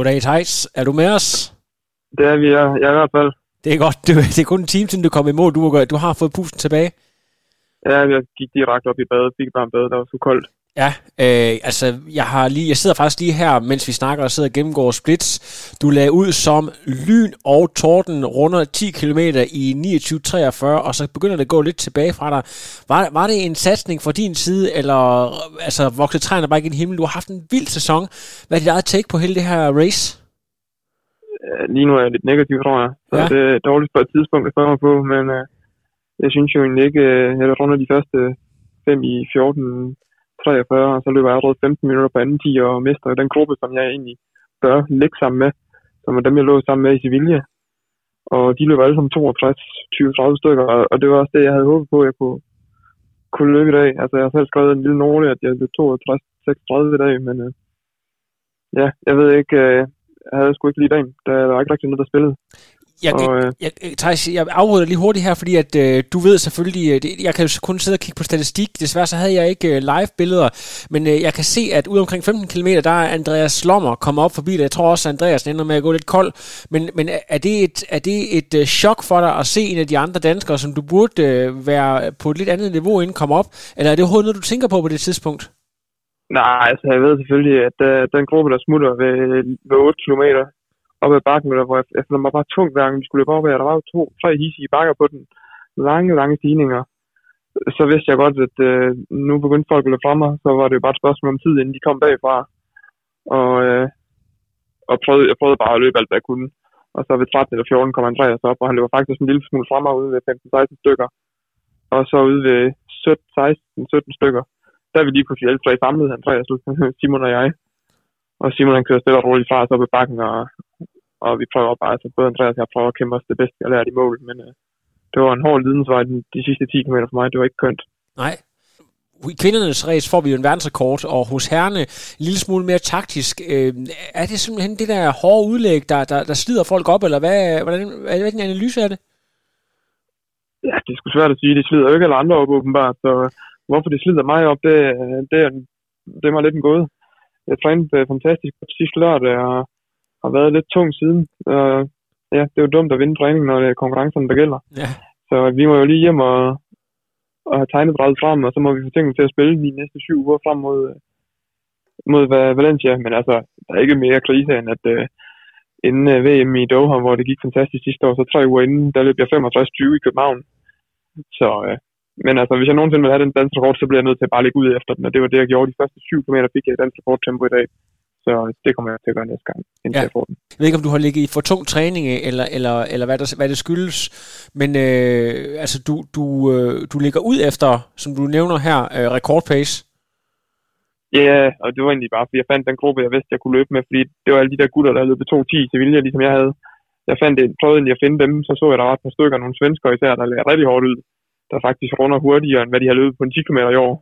Goddag, Thijs. Er du med os? Det er vi, ja. ja i hvert fald. Det er godt. Det, det er kun en time siden, du kom i mål. Du, du har fået pusten tilbage. Ja, jeg gik direkte op i badet. Fik bare en bad, der var så koldt. Ja, øh, altså jeg har lige, jeg sidder faktisk lige her, mens vi snakker og sidder og gennemgår splits. Du lagde ud som lyn og torden runder 10 km i 29.43, og så begynder det at gå lidt tilbage fra dig. Var, var det en satsning fra din side, eller altså voksede træerne bare ikke i himlen? Du har haft en vild sæson. Hvad er dit eget take på hele det her race? Lige nu er jeg lidt negativ, tror jeg. Så ja. det er dårligt på et tidspunkt at spørge mig på, men uh, jeg synes jo egentlig ikke, øh, jeg runder de første 5 i 14 43, og så løber jeg allerede 15 minutter på anden 10 og mister den gruppe, som jeg egentlig bør ligge sammen med, som er dem, jeg lå sammen med i Sevilla. Og de løber alle sammen 62, 20, 30 stykker, og det var også det, jeg havde håbet på, at jeg kunne, kunne løbe i dag. Altså, jeg har selv skrevet en lille note, at jeg løb 62, 36 i dag, men øh, ja, jeg ved ikke, øh, jeg havde sgu ikke lige dagen. Der var ikke rigtig noget, der spillede. Jeg, og, øh, jeg, Thijs, jeg afbryder lige hurtigt her, fordi at øh, du ved selvfølgelig, øh, det, jeg kan jo kun sidde og kigge på statistik. Desværre så havde jeg ikke øh, live-billeder, men øh, jeg kan se, at ude omkring 15 km, der er Andreas Slommer kommet op forbi det. Jeg tror også, at Andreas ender med at gå lidt kold. Men, men er det et, er det et øh, chok for dig at se en af de andre danskere, som du burde øh, være på et lidt andet niveau inden komme op? Eller er det overhovedet noget, du tænker på på det tidspunkt? Nej, altså jeg ved selvfølgelig, at øh, den gruppe, der smutter ved, ved 8 km, op ad bakken, der, hvor jeg, jeg følte mig bare tungt hver gang vi skulle løbe op, der var jo to, tre hissige bakker på den. Lange, lange stigninger. Så vidste jeg godt, at øh, nu begyndte folk at løbe fra mig, så var det jo bare et spørgsmål om tid, inden de kom bagfra. Og, øh, og prøvede, jeg prøvede bare at løbe alt, hvad jeg kunne. Og så ved 13 eller 14 kom Andreas op, og han løber faktisk en lille smule frem ude ved 15-16 stykker. Og så ude ved 16-17 stykker, der er vi lige pludselig alle tre samlet, Andreas, Simon og jeg. Og Simon han kører stille og roligt fra os op ad bakken, og, og vi prøver bare, altså både Andreas og jeg prøver at kæmpe os det bedste, jeg lært i mål, men øh, det var en hård lidensvej de, de sidste 10 km for mig, det var ikke kønt. Nej, i kvindernes race får vi jo en verdensrekord, og hos herrene en lille smule mere taktisk. Øh, er det simpelthen det der hårde udlæg, der, der, der slider folk op, eller hvad, hvordan, hvad er din analyse af det? Ja, det er sgu svært at sige. Det slider jo ikke alle andre op, åbenbart. Så hvorfor det slider mig op, det, det, det er mig lidt en gåde. Jeg trænede fantastisk på sidste lørdag, og har været lidt tung siden. Uh, ja, det er jo dumt at vinde træningen, når det er konkurrencerne, der gælder. Ja. Så vi må jo lige hjem og, og have tegnet drejet frem, og så må vi få tingene til at spille de næste syv uger frem mod, mod Valencia. Men altså, der er ikke mere krise end at uh, inden uh, VM i Doha, hvor det gik fantastisk sidste år, så tre uger inden, der løb jeg 65-20 i København. Så, uh, men altså, hvis jeg nogensinde vil have den danske rekord, så bliver jeg nødt til at bare ligge ud efter den, og det var det, jeg gjorde. De første 7 km fik jeg i dansk rekordtempo i dag. Så det kommer jeg til at gøre næste gang, indtil ja. jeg får den. Jeg ved ikke, om du har ligget i for tung træning, eller, eller, eller hvad, der, hvad det skyldes, men øh, altså, du, du, øh, du ligger ud efter, som du nævner her, øh, rekordpace. Ja, yeah, og det var egentlig bare, fordi jeg fandt den gruppe, jeg vidste, jeg kunne løbe med, fordi det var alle de der gutter, der løb 2.10 i Sevilla, ligesom jeg havde. Jeg fandt det, prøvede egentlig at finde dem, så så jeg, der var et par stykker, nogle svensker især, der lagde rigtig hårdt ud, der faktisk runder hurtigere, end hvad de har løbet på en 10 km i år.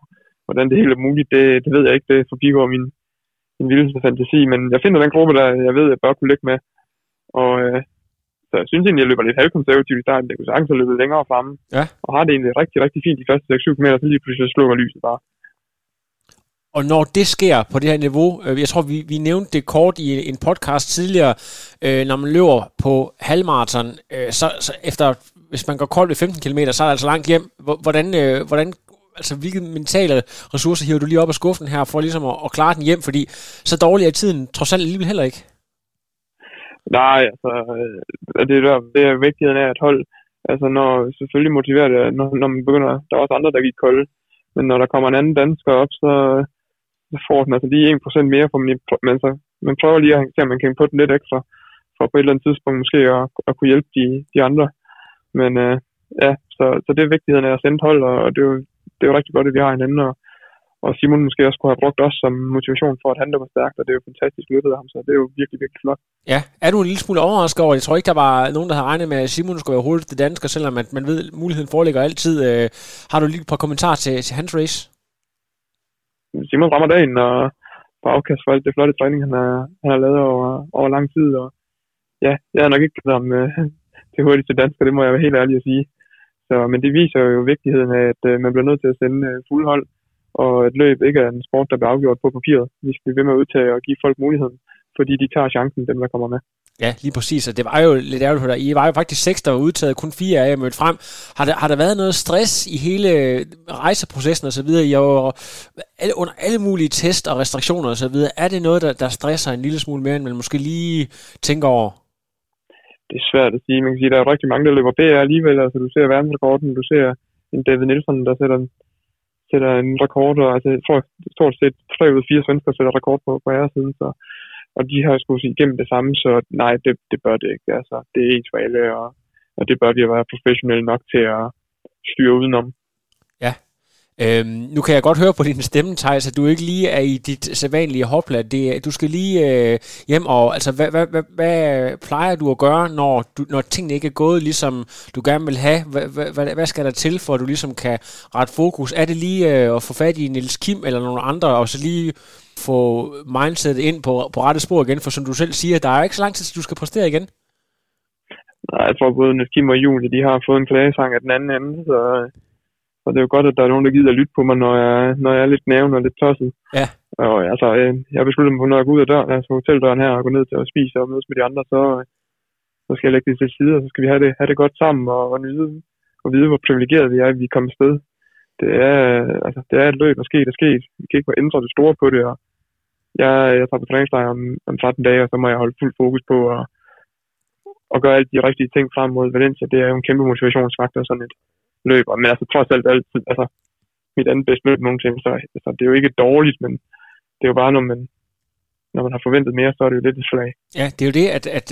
Hvordan det hele er muligt, det, det ved jeg ikke, det forbigår min, en vildeste fantasi, men jeg finder den gruppe, der jeg ved, jeg bør kunne ligge med. Og øh, så jeg synes egentlig, jeg løber lidt halvkonservativt i starten. Det kunne sagtens have løbet længere fremme. Ja. Og har det egentlig rigtig, rigtig fint de første 6-7 km, så lige pludselig slukker lyset bare. Og når det sker på det her niveau, øh, jeg tror, vi, vi nævnte det kort i en podcast tidligere, øh, når man løber på halvmarathon, øh, så, så efter, hvis man går koldt ved 15 km, så er det altså langt hjem. Hvordan, øh, hvordan altså hvilke mentale ressourcer hiver du lige op af skuffen her, for ligesom at, at klare den hjem, fordi så dårlig er tiden trods alt alligevel heller ikke. Nej, altså, øh, det er, der, det er vigtigheden af at holde, altså når selvfølgelig motiverer det, når, når man begynder, der er også andre, der gik kolde, men når der kommer en anden dansker op, så, så får den altså lige 1% mere, for man, men så, man prøver lige at se, om man kan på den lidt ekstra, for på et eller andet tidspunkt måske at, at kunne hjælpe de, de andre. Men øh, ja, så, så det er vigtigheden af at sende hold, og det er jo det er jo rigtig godt, at vi har hinanden, og, og Simon måske også kunne have brugt os som motivation for, at han der var stærkt, og det er jo fantastisk løbet af ham, så det er jo virkelig, virkelig flot. Ja, er du en lille smule overrasket over, jeg tror ikke, der var nogen, der havde regnet med, at Simon skulle være hurtigt det dansker, selvom at man ved, at muligheden foreligger altid. Øh, har du lige et par kommentarer til, til hans race? Simon rammer dagen, og på afkast for alt det flotte træning, han har, han har lavet over, over lang tid, og ja, jeg har nok ikke givet ham øh, det hurtigste dansker, det må jeg være helt ærlig at sige. Så, men det viser jo vigtigheden af, at øh, man bliver nødt til at sende øh, fuld hold, og et løb ikke er en sport, der bliver afgjort på papiret. Vi skal blive ved med at udtage og give folk muligheden fordi de tager chancen, dem der kommer med. Ja, lige præcis, og det var jo lidt ærgerligt for dig. I var jo faktisk seks, der var udtaget, kun fire af jer mødt frem. Har der, har der været noget stress i hele øh, rejseprocessen og så videre? I jo alle, under alle mulige test og restriktioner og så videre. Er det noget, der, der stresser en lille smule mere, end man måske lige tænker over? Det er svært at sige. Man kan sige, at der er rigtig mange, der løber BR alligevel. Altså, du ser verdensrekorden, du ser en David Nielsen, der sætter en, sætter en rekord, og altså, jeg tror stort set tre ud af fire svensker sætter rekord på, på jeres siden, så og de har skulle sige igennem det samme, så nej, det, det bør det ikke. Altså, det er ens for alle, og, og det bør vi være professionelle nok til at styre udenom. Ja. Øhm, nu kan jeg godt høre på din stemme, Thijs, at du ikke lige er i dit sædvanlige hopla. Det, du skal lige øh, hjem, og altså, hvad, hvad, hvad, hvad plejer du at gøre, når, du, når tingene ikke er gået, ligesom du gerne vil have? Hvad, hvad, hvad skal der til, for at du ligesom kan rette fokus? Er det lige øh, at få fat i Nils Kim eller nogle andre, og så lige få mindsetet ind på, på rette spor igen, for som du selv siger, der er ikke så lang tid, til du skal præstere igen. Nej, jeg tror både Kim og Julie, de har fået en klagesang af den anden ende, så, øh, så det er jo godt, at der er nogen, der gider at lytte på mig, når jeg, når jeg er lidt nævn og lidt tosset. Ja. Og altså, øh, jeg beslutter mig, når jeg går ud af døren, altså hoteldøren her, og går ned til at spise og mødes med de andre, så, så skal jeg lægge det til side, og så skal vi have det, have det godt sammen og, og nyde og vide, hvor privilegeret vi er, at vi er kommet sted. Det er, altså, det er et løb, der sket og sket. Vi kan ikke ændre det store på det, og jeg, jeg tager på træningslejr om, om 13 dage, og så må jeg holde fuld fokus på at, at gøre alle de rigtige ting frem mod Valencia. Det er jo en kæmpe motivationsfaktor, sådan et løb. Men altså trods alt altid, altså mit andet bedste løb nogensinde, så altså, det er jo ikke dårligt, men det er jo bare, når man, når man har forventet mere, så er det jo lidt et slag. Ja, det er jo det, at, at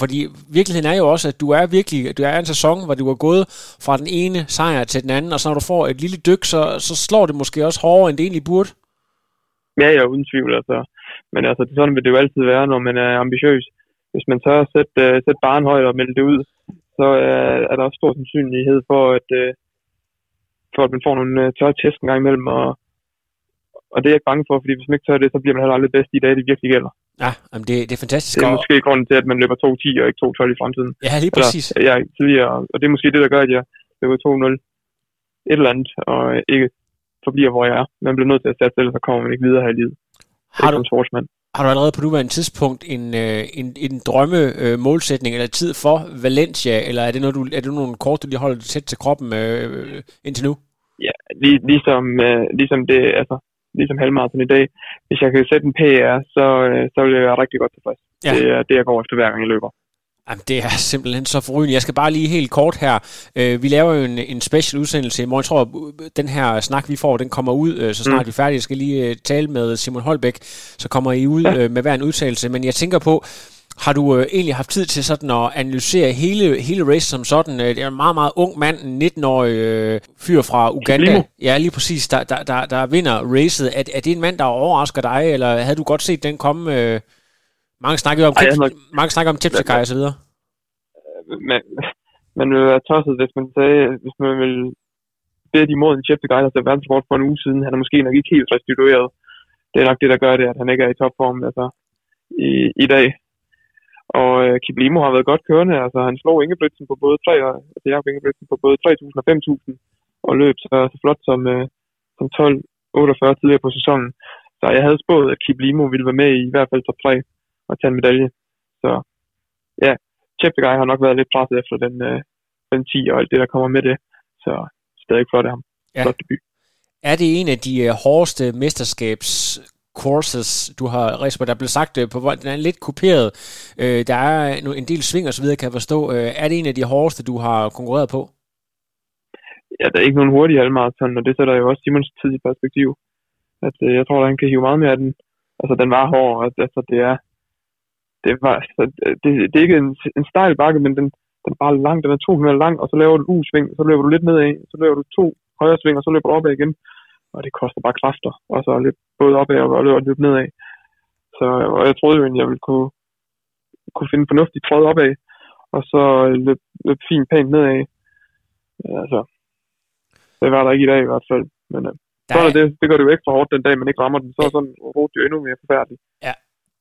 fordi virkeligheden er jo også, at du er virkelig, du er en sæson, hvor du er gået fra den ene sejr til den anden, og så når du får et lille dyk, så, så slår det måske også hårdere, end det egentlig burde. Ja, ja, uden tvivl. Altså. Men altså, sådan vil det jo altid være, når man er ambitiøs. Hvis man tør at sætte, uh, sætte barn højt og melde det ud, så uh, er der også stor sandsynlighed for, at, uh, for at man får nogle uh, tørre test en gang imellem. Og, og det er jeg ikke bange for, fordi hvis man ikke tør det, så bliver man heller aldrig bedst i dag, det virkelig gælder. Ja, jamen det, det er fantastisk. Det er måske grunden til, at man løber 2.10 og ikke 2.12 i fremtiden. Ja, lige præcis. Eller, ja, tidligere, og det er måske det, der gør, at jeg løber 2.0 et eller andet, og ikke forbliver, hvor jeg er. Man bliver nødt til at sætte ellers så kommer man ikke videre her i livet. Har du, sportsmand. Har du allerede på nuværende tidspunkt en, øh, en, en drømme øh, målsætning eller tid for Valencia, eller er det, noget, du, er det nogle kort, du lige holder tæt til kroppen øh, indtil nu? Ja, lige, ligesom, øh, ligesom det, altså, ligesom halvmarathon i dag. Hvis jeg kan sætte en PR, så, øh, så vil jeg være rigtig godt tilfreds. Ja. Det er det, jeg går efter hver gang jeg løber. Jamen, det er simpelthen så forrygende. Jeg skal bare lige helt kort her. Øh, vi laver jo en, en special udsendelse i morgen. Jeg tror, den her snak, vi får, den kommer ud, øh, så snart mm. vi er færdige. Jeg skal lige øh, tale med Simon Holbæk, så kommer I ud ja. med hver en udtalelse. Men jeg tænker på, har du øh, egentlig haft tid til sådan at analysere hele, hele race som sådan? Det er en meget, meget ung mand, en 19-årig øh, fyr fra Uganda. Limo. Ja, lige præcis, der, der, der, der vinder racet. Er, er det en mand, der overrasker dig, eller havde du godt set den komme... Øh, mange snakker om, Ej, nok... mange snakker om Tipsekai og så videre. Men, man ville være tosset, hvis man sagde, hvis man vil bede imod en Tipsekai, der ser verdensrekord for en uge siden. Han er måske nok ikke helt restitueret. Det er nok det, der gør det, at han ikke er i topform altså, i, i dag. Og øh, Kiblimo har været godt kørende. Altså, han slog Ingebrigtsen på både 3, altså Jacob Ingebrigtsen på både 3.000 og 5.000 og løb så, så flot som, øh, som 12-48 tidligere på sæsonen. Så jeg havde spået, at Kiblimo ville være med i i hvert fald top 3 at tage en medalje. Så ja, Cheptegei har nok været lidt presset efter den, øh, den 10 og alt det, der kommer med det. Så stadig flot af ham. Ja. Flot debut. Er det en af de uh, hårdeste mesterskabs courses, du har rejst på. Der blev sagt uh, på, den er lidt kuperet. Uh, der er en del sving og så videre, kan jeg forstå. Uh, er det en af de hårdeste, du har konkurreret på? Ja, der er ikke nogen hurtige halvmarathon, og det sætter jo også Simons tid i perspektiv. At, uh, jeg tror, at han kan hive meget mere af den. Altså, den var hård, og altså, det er, det, var, så det, det er ikke en, en stejl bakke, men den, den er bare lang, den er 200 lang, og så laver du en U-sving, så løber du lidt nedad, så laver du to højre sving, og så løber du opad igen. Og det koster bare kræfter, og så løb både opad og løber løb nedad. Så og jeg troede jo, at jeg ville kunne, kunne finde fornuftigt tråd opad, og så løb, løb fint pænt nedad. Altså, det var der ikke i dag i hvert fald. Men øh, så er det, det gør det jo ikke for hårdt den dag, man ikke rammer den. Så er sådan rodet jo endnu mere forfærdeligt. Ja,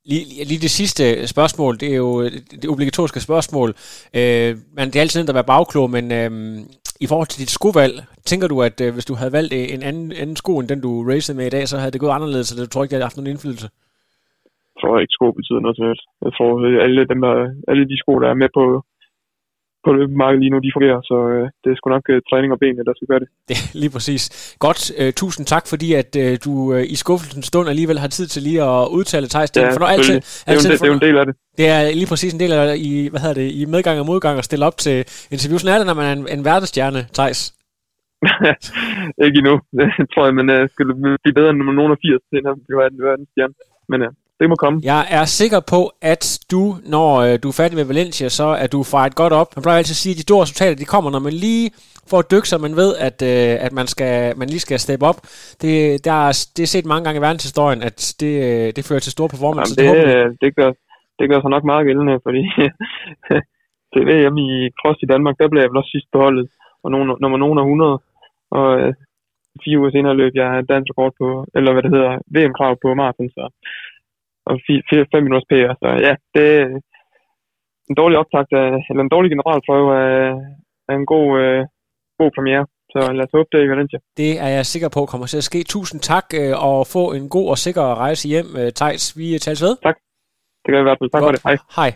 Lige, lige det sidste spørgsmål, det er jo øh, det obligatoriske spørgsmål. Øh, men det er altid nemt at være bagklog, men øh, i forhold til dit skovalg, tænker du, at øh, hvis du havde valgt øh, en anden, anden sko, end den du racede med i dag, så havde det gået anderledes, så du tror ikke, det havde haft nogen indflydelse? tror ikke, sko betyder noget som helst. Jeg tror, alle, dem, der, alle de sko, der er med på, på løbemarkedet lige nu, de fungerer, så øh, det er sgu nok øh, træning og benene, der skal gøre det. Det lige præcis. Godt, øh, tusind tak, fordi at øh, du øh, i skuffelsens stund alligevel har tid til lige at udtale Thijs. Ja, er for altid, selvfølgelig. det, er jo en, del- det er en del af det. det er lige præcis en del af i, hvad hedder det, i medgang og modgang at stille op til interview. Sådan er det, når man er en, en verdensstjerne, Thijs. ikke endnu, tror jeg, men øh, skal blive bedre end nummer nogen af 80 til, når vi var en verdensstjerne. Men øh, det må komme. Jeg er sikker på, at du, når øh, du er færdig med Valencia, så er du fejret godt op. Man plejer altid at sige, at de store resultater, de kommer, når man lige får et dyk, så man ved, at, øh, at man, skal, man lige skal steppe op. Det, der er, det er set mange gange i verdenshistorien, at det, øh, det fører til store performance. Jamen, det, håber øh, det, gør, det gør sig nok meget gældende, fordi til VM i cross i Danmark, der blev jeg vel også sidst på holdet, og nogen, nummer nogen af 100, og øh, fire uger senere løb jeg dansk rekord på, eller hvad det hedder, VM-krav på maraton, så og 5 minutters PR, så ja, det er en dårlig optakt, af, eller en dårlig generalprøve af, af en god, øh, god premiere. Så lad os håbe det i Valencia. Det er jeg sikker på kommer til at ske. Tusind tak, øh, og få en god og sikker rejse hjem, øh, Thijs. Vi tales ved. Det kan jeg i hvert fald. Tak for det. Hej. Hej.